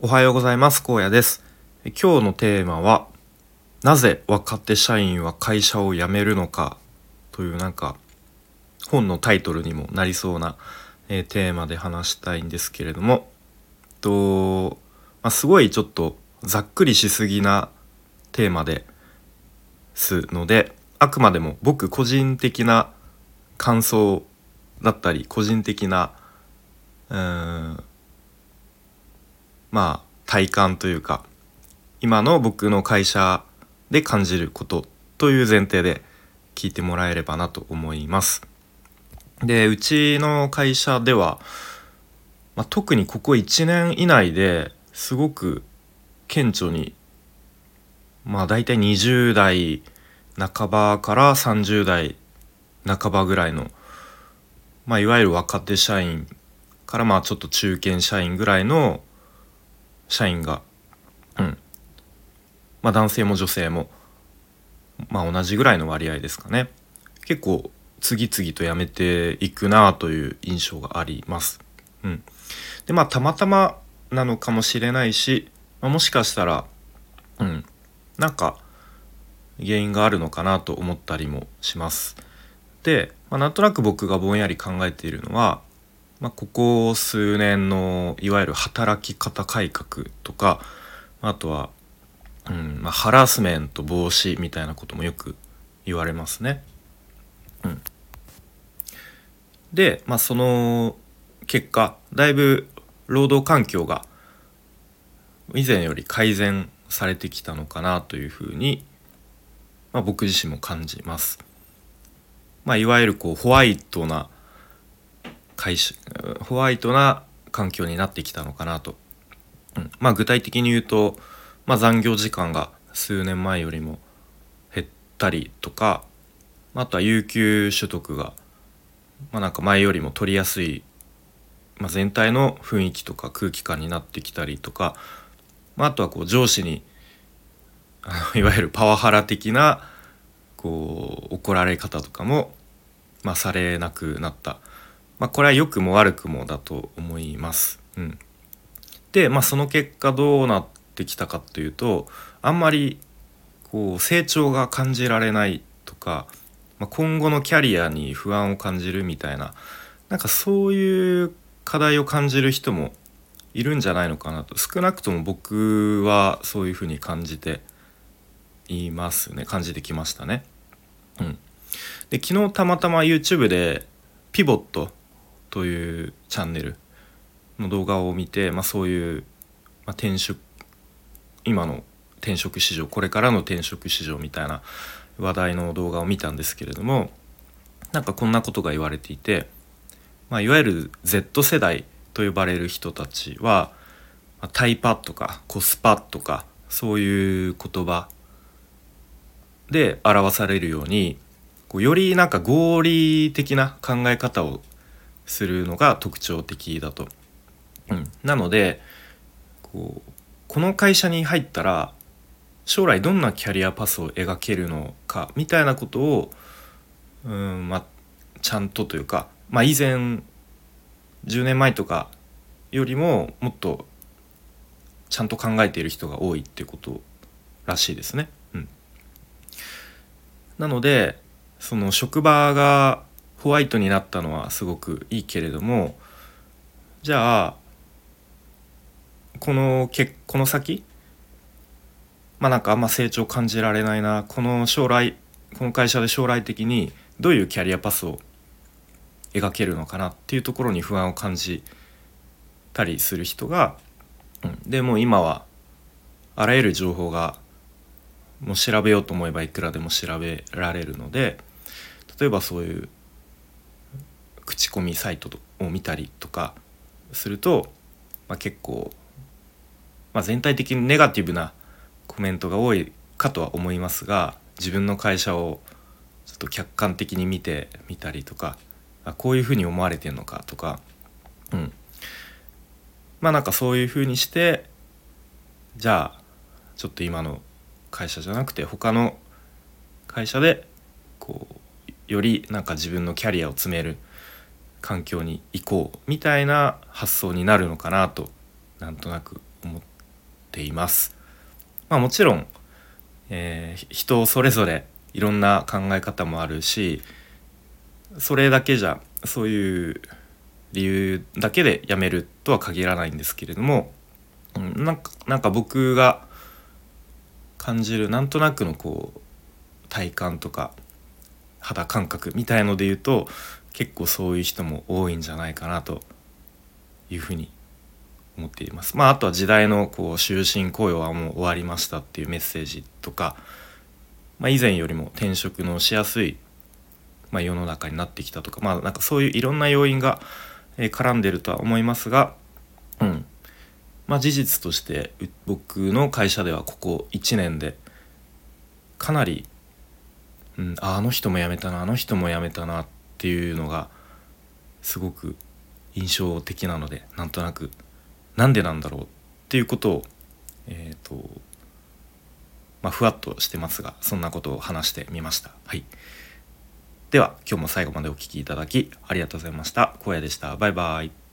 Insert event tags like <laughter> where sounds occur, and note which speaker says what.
Speaker 1: おはようございます。荒野です。今日のテーマはなぜ若手社員は会社を辞めるのかというなんか本のタイトルにもなりそうな、えーテーマで話したいんですけれどもと、まあ、すごいちょっとざっくりしすぎなテーマですのであくまでも僕個人的な感想だったり個人的なうんまあ体感というか今の僕の会社で感じることという前提で聞いてもらえればなと思います。でうちの会社では、まあ、特にここ1年以内ですごく顕著にまあ大体20代半ばから30代半ばぐらいの、まあ、いわゆる若手社員からまあちょっと中堅社員ぐらいの社員が、うん。まあ、男性も女性も、まあ、同じぐらいの割合ですかね。結構次々と辞めていくなという印象があります。うん、でまあたまたまなのかもしれないし、まあ、もしかしたら、うん、なんか原因があるのかなと思ったりもします。で、まあ、なんとなく僕がぼんやり考えているのは、まあ、ここ数年のいわゆる働き方改革とかあとは、うんまあ、ハラスメント防止みたいなこともよく言われますね。うん、で、まあ、その結果だいぶ労働環境が以前より改善されてきたのかなというふうに、まあ、僕自身も感じます。まあ、いわゆるこうホワイトな会社ホワイトな環境になってきたのかなと、うん、まあ具体的に言うと、まあ、残業時間が数年前よりも減ったりとかあとは有給取得が、まあ、なんか前よりも取りやすい、まあ、全体の雰囲気とか空気感になってきたりとか、まあ、あとはこう上司にあの <laughs> いわゆるパワハラ的なこう怒られ方とかも、まあ、されなくなった。まあ、これは良くも悪くもだと思います。うん、で、まあ、その結果どうなってきたかというとあんまりこう成長が感じられないとか、まあ、今後のキャリアに不安を感じるみたいななんかそういう課題を感じる人もいるんじゃないのかなと少なくとも僕はそういうふうに感じていますね感じてきましたね。うん、で昨日たまたま YouTube でピボットというチャンネルの動画を見て、まあ、そういう、まあ、転職今の転職市場これからの転職市場みたいな話題の動画を見たんですけれどもなんかこんなことが言われていて、まあ、いわゆる Z 世代と呼ばれる人たちは、まあ、タイパとかコスパとかそういう言葉で表されるようにこうよりなんか合理的な考え方をするのが特徴的だと。うん、なのでこうこの会社に入ったら将来どんなキャリアパスを描けるのかみたいなことを、うんまあ、ちゃんとというか、まあ、以前10年前とかよりももっとちゃんと考えている人が多いっていうことらしいですね。うん、なのでその職場がホワイトになったのはすごくいいけれどもじゃあこのけこの先まあなんかあんま成長感じられないなこの将来この会社で将来的にどういうキャリアパスを描けるのかなっていうところに不安を感じたりする人が、うん、でも今はあらゆる情報がもう調べようと思えばいくらでも調べられるので例えばそういう口コミサイトを見たりとかすると、まあ、結構、まあ、全体的にネガティブなコメントが多いかとは思いますが自分の会社をちょっと客観的に見てみたりとかあこういうふうに思われてるのかとか、うん、まあなんかそういうふうにしてじゃあちょっと今の会社じゃなくて他の会社でこうよりなんか自分のキャリアを詰める環境に行こうみたいな発想になるのかなとなんとなく思っています。まあ、もちろん、えー、人それぞれいろんな考え方もあるしそれだけじゃそういう理由だけでやめるとは限らないんですけれども、うん、なんかなんか僕が感じるなんとなくのこう体感とか肌感覚みたいので言うと結構そういう人も多いんじゃないかなというふうに思っています。まあ、あとは時代のこう終身雇用はもう終わりましたっていうメッセージとか、まあ、以前よりも転職のしやすい、まあ、世の中になってきたとか、まあ、なんかそういういろんな要因が絡んでるとは思いますが、うんまあ、事実として僕の会社ではここ1年でかなり、うん、あの人も辞めたなあの人も辞めたなっていうのがすごく印象的なのでなんとなくなんでなんだろうっていうことをえっ、ー、とまあふわっとしてますがそんなことを話してみました。はいでは今日も最後までお聴きいただきありがとうございました。荒野でした。バイバイ。